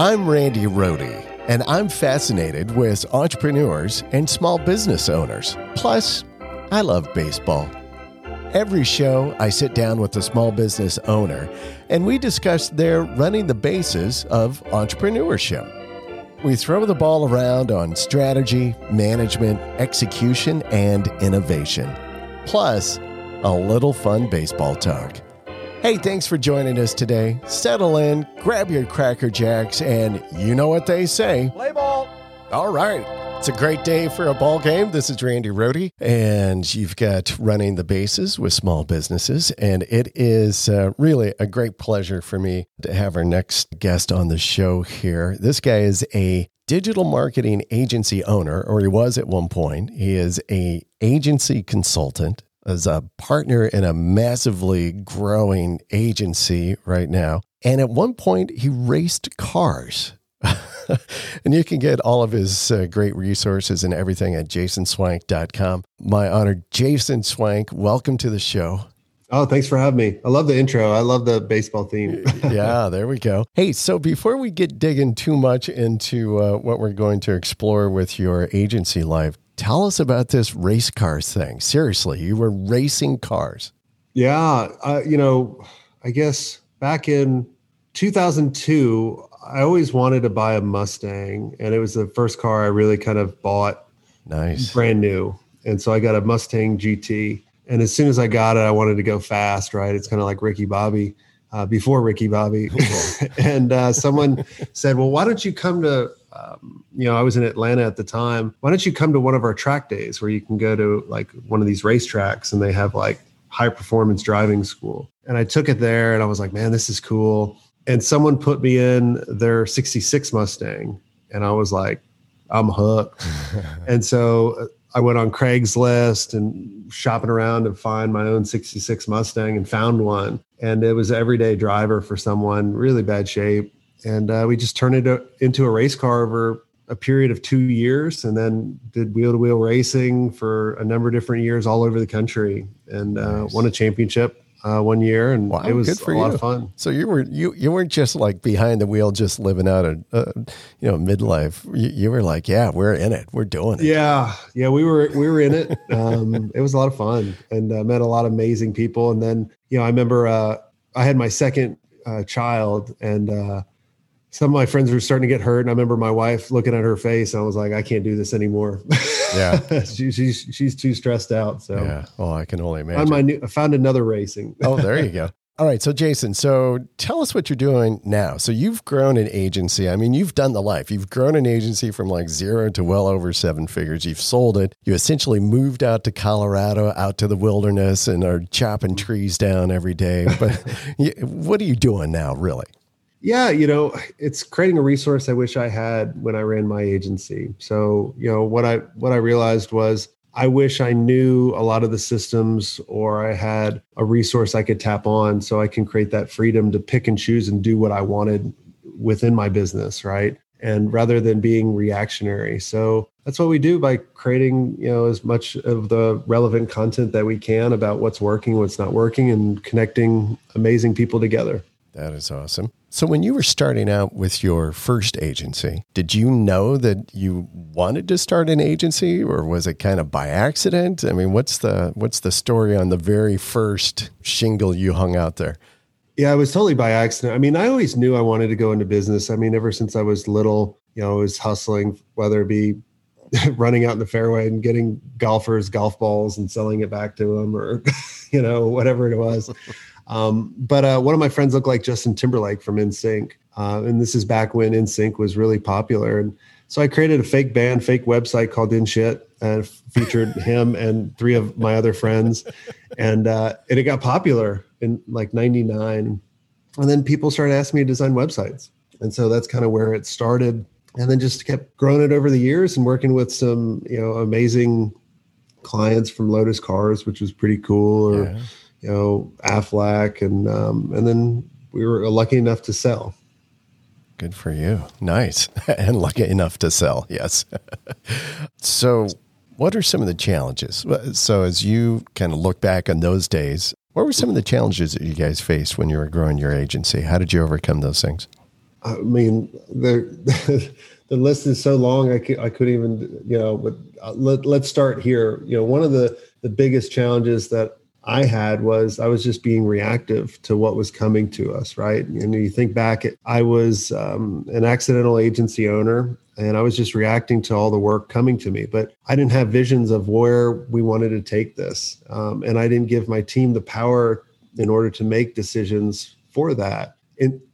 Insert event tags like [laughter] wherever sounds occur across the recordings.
I'm Randy Rohde, and I'm fascinated with entrepreneurs and small business owners. Plus, I love baseball. Every show, I sit down with a small business owner and we discuss their running the bases of entrepreneurship. We throw the ball around on strategy, management, execution, and innovation. Plus, a little fun baseball talk. Hey, thanks for joining us today. Settle in, grab your Cracker Jacks, and you know what they say. Play ball. All right. It's a great day for a ball game. This is Randy Rohde, and you've got running the bases with small businesses. And it is uh, really a great pleasure for me to have our next guest on the show here. This guy is a digital marketing agency owner, or he was at one point. He is a agency consultant as a partner in a massively growing agency right now. And at one point, he raced cars. [laughs] and you can get all of his uh, great resources and everything at jasonswank.com. My honor, Jason Swank, welcome to the show. Oh, thanks for having me. I love the intro. I love the baseball theme. [laughs] yeah, there we go. Hey, so before we get digging too much into uh, what we're going to explore with your agency life, Tell us about this race cars thing. Seriously, you were racing cars. Yeah. Uh, you know, I guess back in 2002, I always wanted to buy a Mustang, and it was the first car I really kind of bought. Nice. Brand new. And so I got a Mustang GT. And as soon as I got it, I wanted to go fast, right? It's kind of like Ricky Bobby. Uh, before Ricky Bobby. [laughs] and uh, someone said, Well, why don't you come to um, you know, I was in Atlanta at the time. Why don't you come to one of our track days where you can go to like one of these racetracks and they have like high performance driving school? And I took it there and I was like, man, this is cool. And someone put me in their 66 Mustang. And I was like, I'm hooked. [laughs] and so uh, I went on Craigslist and shopping around to find my own 66 Mustang and found one. And it was everyday driver for someone, really bad shape and uh, we just turned it into a race car over a period of two years and then did wheel to wheel racing for a number of different years all over the country and uh, won a championship uh, one year and wow, it was a lot of fun. So you were you you weren't just like behind the wheel, just living out a, uh, you know midlife. You, you, were like, yeah, we're in it, we're doing it. Yeah, yeah, we were we were in it. [laughs] Um, it was a lot of fun and uh, met a lot of amazing people. And then you know I remember uh, I had my second uh, child and some of my friends were starting to get hurt and i remember my wife looking at her face and i was like i can't do this anymore. Yeah. [laughs] She, she's she's too stressed out so. Yeah. Well i can only imagine found my new, I found another racing. Oh there you go. [laughs] All right so jason so tell us what you're doing now. So you've grown an agency. I mean you've done the life. You've grown an agency from like zero to well over seven figures. You've sold it. You essentially moved out to colorado out to the wilderness and are chopping mm-hmm. trees down every day. But [laughs] what are you doing now really yeah, you know, it's creating a resource I wish I had when I ran my agency. So, you know, what I what I realized was I wish I knew a lot of the systems or I had a resource I could tap on so I can create that freedom to pick and choose and do what I wanted within my business, right? And rather than being reactionary. So that's what we do by creating, you know, as much of the relevant content that we can about what's working, what's not working and connecting amazing people together. That is awesome. So, when you were starting out with your first agency, did you know that you wanted to start an agency, or was it kind of by accident? I mean, what's the what's the story on the very first shingle you hung out there? Yeah, it was totally by accident. I mean, I always knew I wanted to go into business. I mean, ever since I was little, you know, I was hustling, whether it be [laughs] running out in the fairway and getting golfers golf balls and selling it back to them, or [laughs] you know, whatever it was. Um, but uh, one of my friends looked like Justin Timberlake from NSYNC. Uh, and this is back when NSYNC was really popular. And so I created a fake band, fake website called In Shit and featured [laughs] him and three of my other friends. And, uh, and it got popular in like 99. And then people started asking me to design websites. And so that's kind of where it started. And then just kept growing it over the years and working with some, you know, amazing clients from Lotus Cars, which was pretty cool. Or, yeah you know, Aflac, and um, and then we were lucky enough to sell. Good for you. Nice. [laughs] and lucky enough to sell. Yes. [laughs] so, what are some of the challenges? So, as you kind of look back on those days, what were some of the challenges that you guys faced when you were growing your agency? How did you overcome those things? I mean, the [laughs] the list is so long. I could, I couldn't even, you know. But uh, let, let's start here. You know, one of the the biggest challenges that I had was I was just being reactive to what was coming to us, right? And you think back, I was um, an accidental agency owner and I was just reacting to all the work coming to me, but I didn't have visions of where we wanted to take this. Um, and I didn't give my team the power in order to make decisions for that.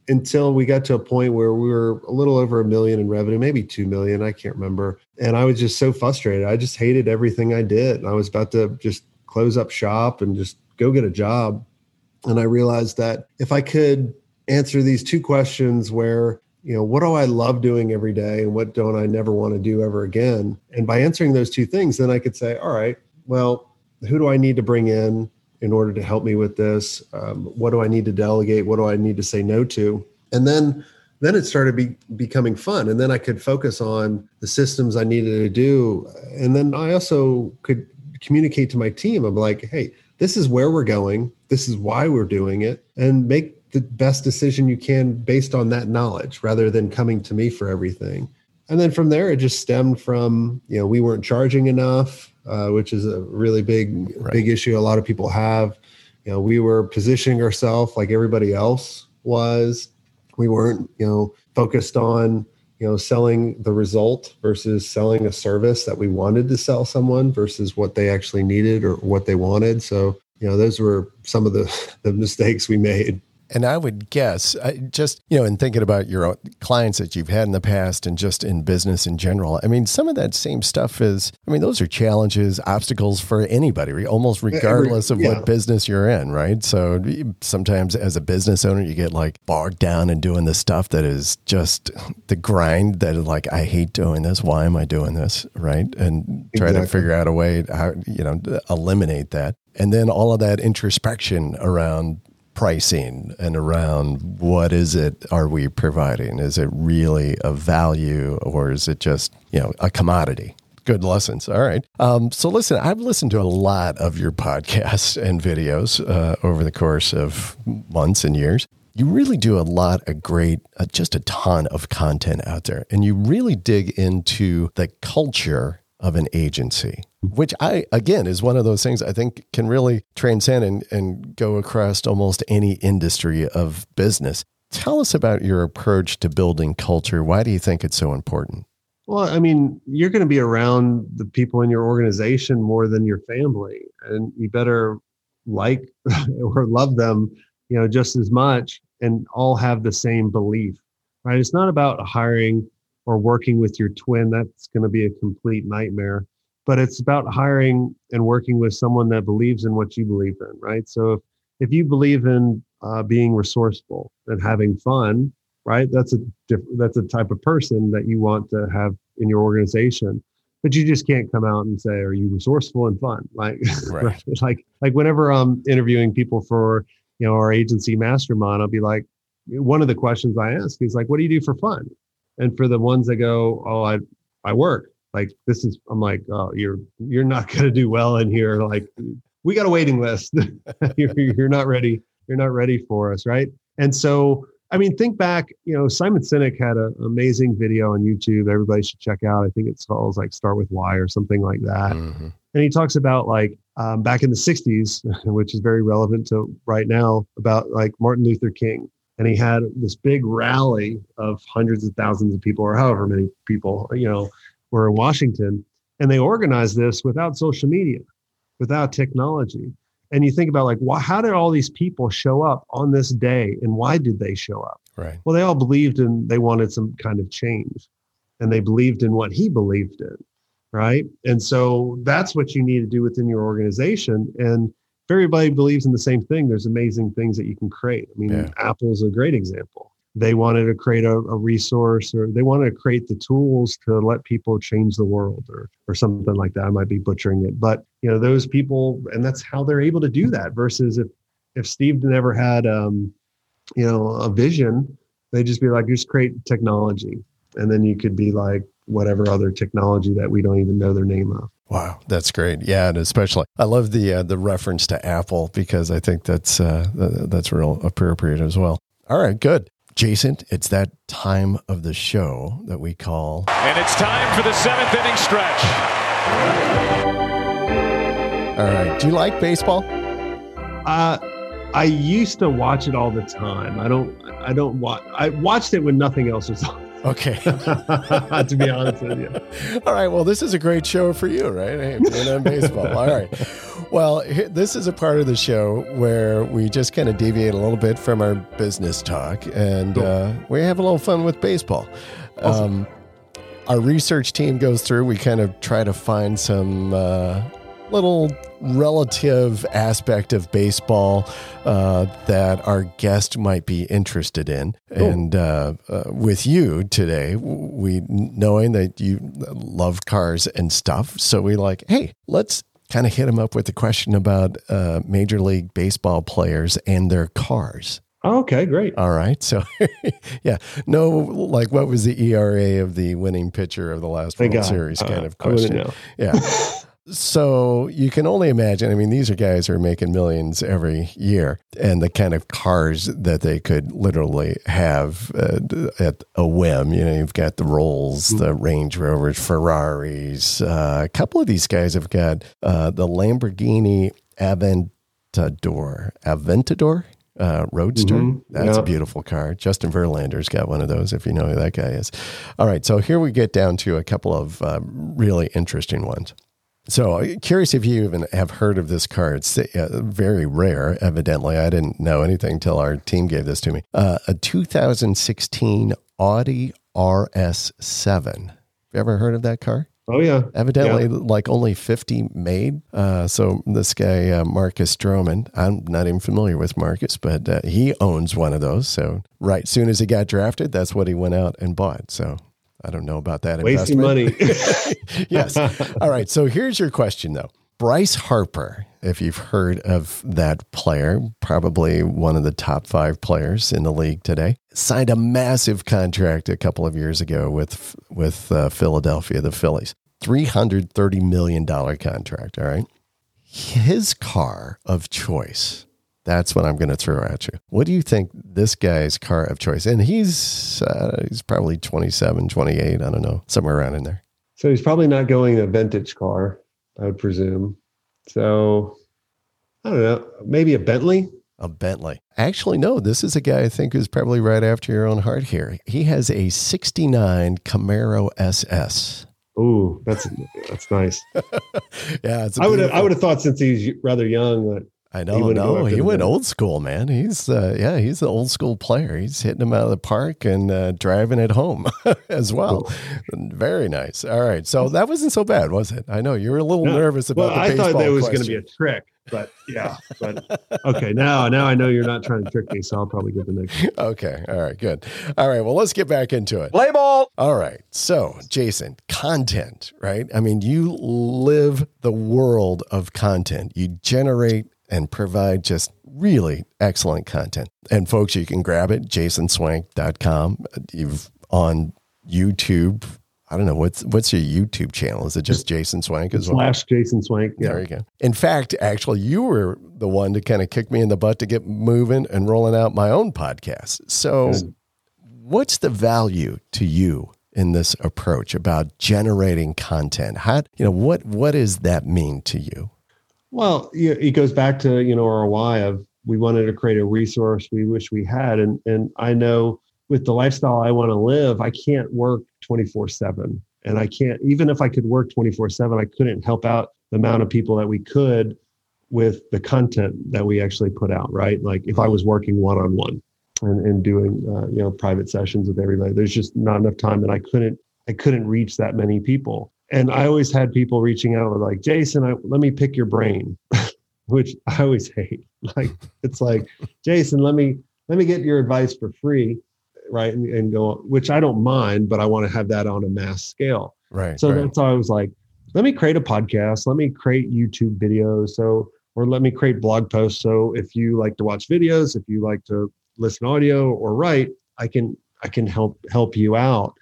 Until we got to a point where we were a little over a million in revenue, maybe 2 million, I can't remember. And I was just so frustrated. I just hated everything I did. And I was about to just close up shop and just go get a job. And I realized that if I could answer these two questions where, you know, what do I love doing every day and what don't I never want to do ever again? And by answering those two things, then I could say, all right, well, who do I need to bring in in order to help me with this? Um, what do I need to delegate? What do I need to say no to? And then then it started be, becoming fun and then i could focus on the systems i needed to do and then i also could communicate to my team. I'm like, hey, this is where we're going. This is why we're doing it. And make the best decision you can based on that knowledge rather than coming to me for everything. And then from there, it just stemmed from, you know, we weren't charging enough, uh, which is a really big, right. big issue a lot of people have. You know, we were positioning ourselves like everybody else was. We weren't, you know, focused on you know selling the result versus selling a service that we wanted to sell someone versus what they actually needed or what they wanted. So you know those were some of the [laughs] the mistakes we made and I would guess, uh, just, you know, in thinking about your clients that you've had in the past and just in business in general, I mean, some of that same stuff is, I mean, those are challenges, obstacles for anybody, almost regardless of yeah. what business you're in, right? So sometimes as a business owner, you get like bogged down in doing the stuff that is just the grind that like, I hate doing this. Why am I doing this? Right. And try exactly. to figure out a way how, you know, eliminate that. And then all of that introspection around pricing and around what is it are we providing? Is it really a value or is it just, you know, a commodity? Good lessons. All right. Um, so listen, I've listened to a lot of your podcasts [laughs] and videos uh, over the course of months and years. You really do a lot of great, uh, just a ton of content out there, and you really dig into the culture of an agency, which I, again, is one of those things I think can really transcend and, and go across almost any industry of business. Tell us about your approach to building culture. Why do you think it's so important? Well, I mean, you're going to be around the people in your organization more than your family, and you better like [laughs] or love them, you know, just as much and all have the same belief, right? It's not about hiring or working with your twin, that's going to be a complete nightmare. But it's about hiring and working with someone that believes in what you believe in, right? So if, if you believe in uh, being resourceful and having fun, right? That's a diff- that's a type of person that you want to have in your organization. But you just can't come out and say, "Are you resourceful and fun?" Like, [laughs] right. like, like whenever I'm interviewing people for you know our agency mastermind, I'll be like, one of the questions I ask is like, "What do you do for fun?" And for the ones that go oh i i work like this is i'm like oh you're you're not [laughs] going to do well in here like we got a waiting list. [laughs] You're, you're not ready you're not ready for us right? And so i mean think back you know simon sinek had an amazing video on youtube everybody should check out. I think it's called like start with why or something like that. Mm-hmm. and he talks about like um, back in the 60s [laughs] which is very relevant to right now about like martin luther king and he had this big rally of hundreds of thousands of people or however many people you know were in washington. And they organized this without social media without technology. And you think about like well, how did all these people show up on this day? And why did they show up? Right. Well they all believed in they wanted some kind of change. And they believed in what he believed in right? And so that's what you need to do within your organization. And if everybody believes in the same thing, there's amazing things that you can create. I mean, yeah. Apple's a great example. They wanted to create a, a, resource or they wanted to create the tools to let people change the world or or something like that. I might be butchering it. But you know, those people and that's how they're able to do that versus if if Steve never had um, you know, a vision, they'd just be like, just create technology. And then you could be like whatever other technology that we don't even know their name of. Wow, that's great. Yeah, and especially I love the uh, the reference to Apple because I think that's uh, that's real appropriate as well. All right, good. Jason, it's that time of the show that we call. And it's time for the seventh inning stretch. All right. Do you like baseball? Uh, I used to watch it all the time. I don't. I don't watch. I watched it when nothing else was on. Okay. [laughs] to be honest with you. All right. Well, this is a great show for you, right? Hey, being on baseball. All right. Well, this is a part of the show where we just kind of deviate a little bit from our business talk and cool. uh, we have a little fun with baseball. Awesome. Um, our research team goes through, we kind of try to find some uh, little relative aspect of baseball uh, that our guest might be interested in. Cool. And uh, uh, with you today, we knowing that you love cars and stuff, so we like, hey, let's kind of hit him up with a question about uh, Major League Baseball players and their cars. Oh, okay, great. All right. So, [laughs] yeah, no, like what was the ERA of the winning pitcher of the last World Series kind of question. Yeah. [laughs] So you can only imagine. I mean, these are guys who are making millions every year, and the kind of cars that they could literally have uh, at a whim. You know, you've got the Rolls, mm-hmm. the Range Rovers, Ferraris. Uh, a couple of these guys have got uh, the Lamborghini Aventador. Aventador. Uh, Roadster. Mm-hmm. That's a beautiful car. Justin Verlander's got one of those, if you know who that guy is. All right, so here we get down to a couple of uh, really interesting ones. So, uh, curious if you even have heard of this car. It's uh, very rare, evidently. I didn't know anything until our team gave this to me. Uh, a 2016 Audi RS7. Have you ever heard of that car? Oh, yeah. Evidently, yeah. like only 50 made. Uh, so, this guy, uh, Marcus Stroman, I'm not even familiar with Marcus, but uh, he owns one of those. So, right soon as he got drafted, that's what he went out and bought. So, I don't know about that. Wasting money. [laughs] yes. All right. So here's your question, though. Bryce Harper, if you've heard of that player, probably one of the top five players in the league today, signed a massive contract a couple of years ago with with uh, Philadelphia, the Phillies, three hundred thirty million dollar contract. All right, his car of choice that's what I'm going to throw at you. What do you think this guy's car of choice? And he's uh, he's probably 27, 28, I don't know, somewhere around in there. So he's probably not going a vintage car, I would presume. So I don't know, maybe a Bentley. A Bentley. Actually, no. This is a guy I think who's probably right after your own heart here. He has a '69 Camaro SS. Ooh, that's that's nice. [laughs] yeah, I would I would have thought since he's rather young that I know. No, he went old school, man. He's uh, yeah, he's an old school player. He's hitting them out of the park and uh, driving it home [laughs] as well. Cool. Very nice. All right, so that wasn't so bad, was it? I know you were a little no. nervous about. Well, I thought that was going to be a trick, but yeah. But okay, now now I know you're not trying to trick me, so I'll probably get the next. One. Okay. All right. Good. All right. Well, let's get back into it. Play ball. All right. So, Jason, content, right? I mean, you live the world of content. You generate and provide just really excellent content. And folks, you can grab it, jasonswank.com. You've on YouTube. I don't know what's what's your YouTube channel. Is it just Jason Swank as well? Slash Jason Swank. Yeah. There you go. In fact, actually, you were the one to kind of kick me in the butt to get moving and rolling out my own podcast. So, what's the value to you in this approach about generating content? How you know what what does that mean to you? Well, it goes back to you know our why of we wanted to create a resource we wish we had, and and I know with the lifestyle I want to live, I can't work twenty four seven, and I can't even if I could work twenty four seven, I couldn't help out the amount of people that we could with the content that we actually put out. Right, like if I was working one on one and and doing uh, you know private sessions with everybody, there's just not enough time, and I couldn't I couldn't reach that many people and I always had people reaching out with like, Jason, I, let me pick your brain, [laughs] which I always hate. [laughs] Like, it's like, Jason, let me let me get your advice for free, right? And, and go, which I don't mind, but I want to have that on a mass scale. Right. So right. that's why I was like, let me create a podcast, let me create YouTube videos, so or let me create blog posts. So if you like to watch videos, if you like to listen audio or write, I can I can help help you out.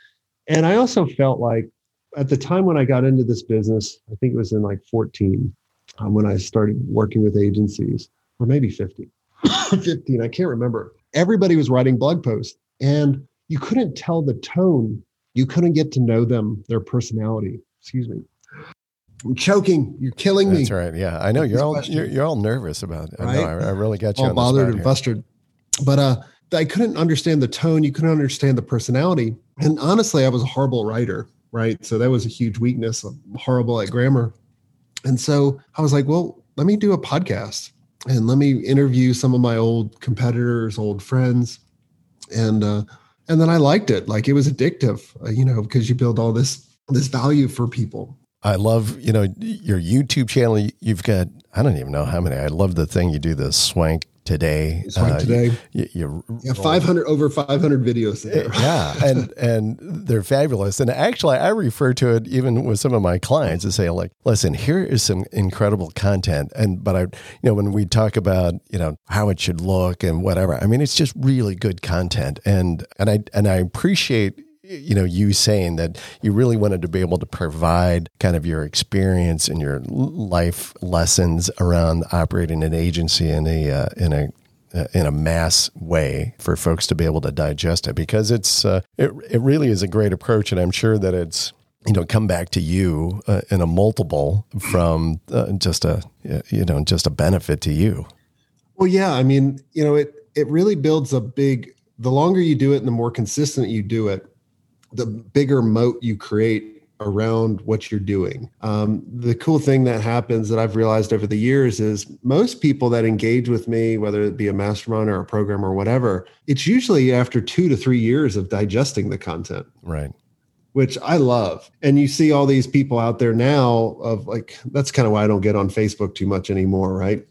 And I also felt like at the time when I got into this business, I think it was in like 14 um, when I started working with agencies, or maybe 15, [coughs] 15, I can't remember. Everybody was writing blog posts And you couldn't tell the tone. You couldn't get to know them, their personality. Excuse me. I'm choking. You're killing me. That's right. Yeah, I know you're all you're, you're, all nervous about it. Right? I know. I, I really got you all bothered and flustered. But uh, I couldn't understand the tone. You couldn't understand the personality. And honestly, I was a horrible writer. Right. So that was a huge weakness. I'm horrible at grammar. And so I was like, well, let me do a podcast and let me interview some of my old competitors, old friends, and uh, and then I liked it. Like it was addictive, uh, you know, because you build all this this value for people. I love, you know, your YouTube channel. You've got, I don't even know how many. I love the thing you do, the swank today. it's Uh, today. You, you yeah, 500 over 500 videos there. yeah, and [laughs] and they're fabulous. And actually, I refer to it even with some of my clients to say like, listen, here is some incredible content. And but I, you know, when we talk about you know how it should look and whatever, I mean, it's just really good content. And and I and I appreciate you know you saying that you really wanted to be able to provide kind of your experience and your life lessons around operating an agency in a uh, in a uh, in a mass way for folks to be able to digest it because it's uh, it, it really is a great approach and I'm sure that it's you know come back to you uh, in a multiple from uh, just a you know just a benefit to you. Well, yeah, I mean, you know, it it really builds a big. The longer you do it, and the more consistent you do it, the bigger moat you create around what you're doing. Um, the cool thing that happens that I've realized over the years is most people that engage with me, whether it be a mastermind or a program or whatever, it's usually after two to three years of digesting the content. Right. Which I love. And you see all these people out there now of like, that's kind of why I don't get on Facebook too much anymore, right?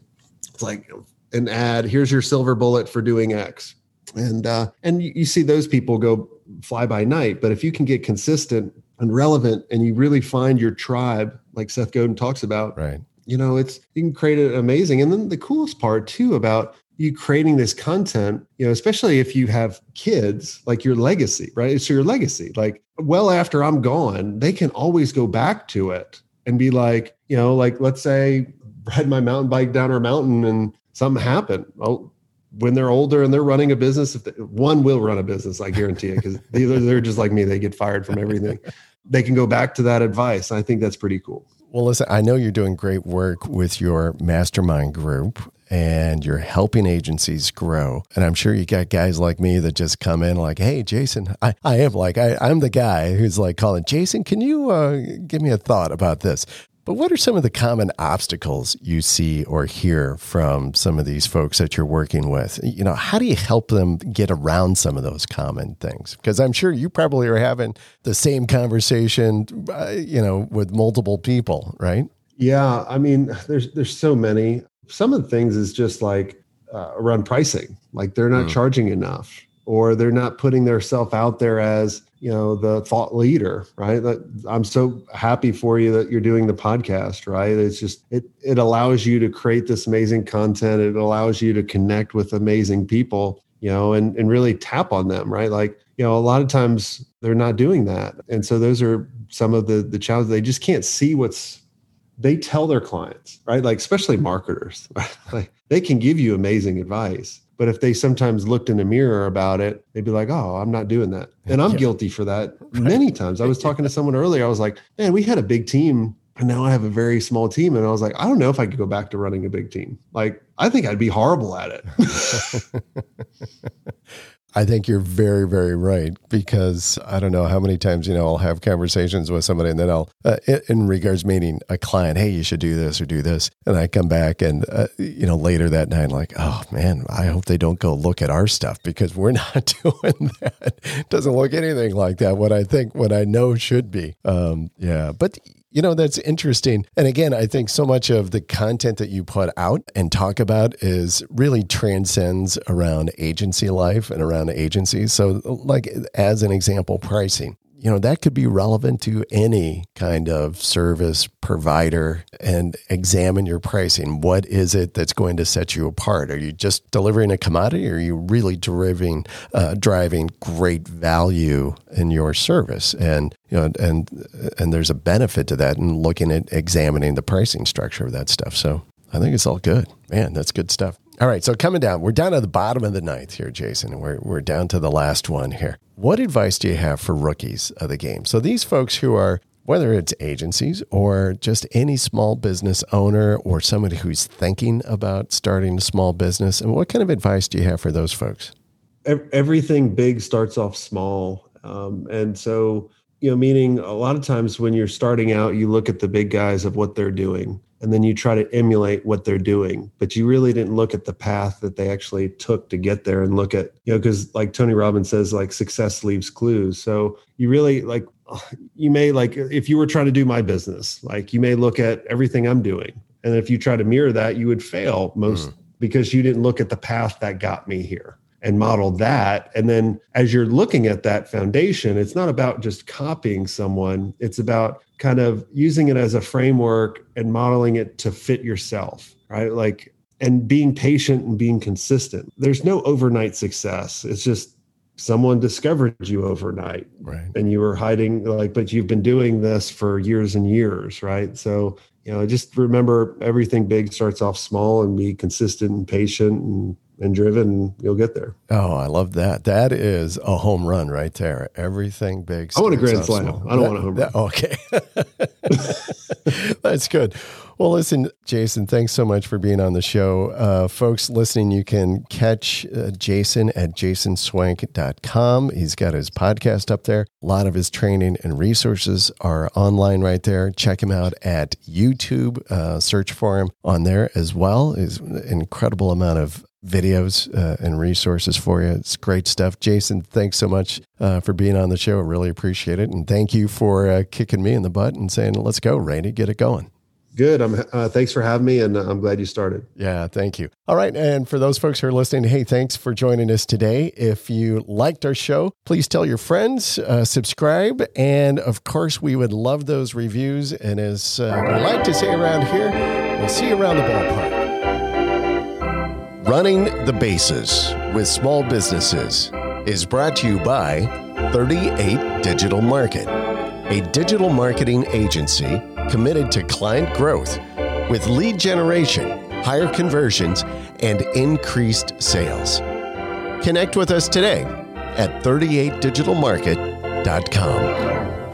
It's like an ad, here's your silver bullet for doing X. And uh, and you, you see those people go fly by night. But if you can get consistent and relevant and you really find your tribe, like Seth Godin talks about, right. you know, it's you can create it amazing. And then the coolest part too about you creating this content, you know, especially if you have kids, like your legacy, right? It's your legacy. Like well after I'm gone, they can always go back to it and be like, you know, like let's say ride my mountain bike down our mountain and something happened. Well, when they're older and they're running a business, if they, one will run a business, I guarantee it, because they're, just like me, they get fired from everything. They can go back to that advice. I think that's pretty cool. Well, listen, I know you're doing great work with your mastermind group and you're helping agencies grow. And I'm sure you got guys like me that just come in like, hey, Jason, I, I am like, I, I'm the guy who's like calling, Jason, can you uh, give me a thought about this? But what are some of the common obstacles you see or hear from some of these folks that you're working with? You know, how do you help them get around some of those common things? Because I'm sure you probably are having the same conversation, uh, you know, with multiple people, right? Yeah, I mean, there's there's so many. Some of the things is just like uh, around pricing, like they're not mm. charging enough, or they're not putting themselves out there as you know the thought leader right? That i'm so happy for you that you're doing the podcast right? It's just it it allows you to create this amazing content. It allows you to connect with amazing people you know and and really tap on them right? Like you know a lot of times they're not doing that. And so those are some of the the challenges. They just can't see what's they tell their clients right? Like especially marketers [laughs] right? like they can give you amazing advice but if they sometimes looked in a mirror about it, they'd be like, oh, I'm not doing that. And I'm yeah. guilty for that [laughs] many times. I was talking to someone earlier. I was like, man, we had a big team and now I have a very small team. And I was like, I don't know if I could go back to running a big team. Like, I think I'd be horrible at it. [laughs] [laughs] I think you're very, very right because I don't know how many times, you know, I'll have conversations with somebody and then I'll, uh, in regards meeting a client, hey, you should do this or do this. And I come back and, uh, you know, later that night, like, oh man, I hope they don't go look at our stuff because we're [laughs] not doing that. It doesn't look anything like that. What I think, what I know should be. Um, yeah. But you know, that's interesting. And again, I think so much of the content that you put out and talk about is really transcends around agency life and around agencies. So, like, as an example, pricing you know, that could be relevant to any kind of service provider and examine your pricing. What is it that's going to set you apart? Are you just delivering a commodity or are you really driving, uh, driving great value in your service? And, you know, and, and there's a benefit to that and looking at examining the pricing structure of that stuff. So I think it's all good. Man, that's good stuff. All right, so coming down, we're down to the bottom of the ninth here, Jason, we're, we're down to the last one here. What advice do you have for rookies of the game? So these folks who are, whether it's agencies or just any small business owner or somebody who's thinking about starting a small business, and what kind of advice do you have for those folks? Everything big starts off small. Um, and so, you know, meaning a lot of times when you're starting out, you look at the big guys of what they're doing and then you try to emulate what they're doing but you really didn't look at the path that they actually took to get there and look at you know because like tony robbins says like success leaves clues so you really like [sighs] you may like if you were trying to do my business like you may look at everything i'm doing and if you try to mirror that you would fail most mm. because you didn't look at the path that got me here and model that. And then as you're looking at that foundation, it's not about just copying someone, it's about kind of using it as a framework and modeling it to fit yourself, right? Like, and being patient and being consistent. There's no overnight success. It's just someone discovered you overnight right and you were hiding like but you've been doing this for years and years right so you know just remember everything big starts off small and be consistent and patient and and driven, you'll get there. Oh, I love that. That is a home run right there. Everything big. I want a grand slam. Small. I don't that, want a home run. That, okay. [laughs] That's good. Well, listen, Jason, thanks so much for being on the show. Uh, folks listening, you can catch uh, Jason at jasonswank.com. He's got his podcast up there. A lot of his training and resources are online right there. Check him out at YouTube. Uh, search for him on there as well. Is an incredible amount of videos uh, and resources for you. It's great stuff. Jason, thanks so much uh, for being on the show. I really appreciate it. And thank you for uh, kicking me in the butt and saying, let's go, Randy, get it going. Good. I'm. Uh, thanks for having me, and I'm glad you started. Yeah, thank you. All right, and for those folks who are listening, hey, thanks for joining us today. If you liked our show, please tell your friends, uh, subscribe, and of course, we would love those reviews. And as uh, we like to say around here, we'll see you around the ballpark. Running the Bases with Small Businesses is brought to you by 38 Digital Market, a digital marketing agency committed to client growth with lead generation, higher conversions, and increased sales. Connect with us today at 38digitalmarket.com.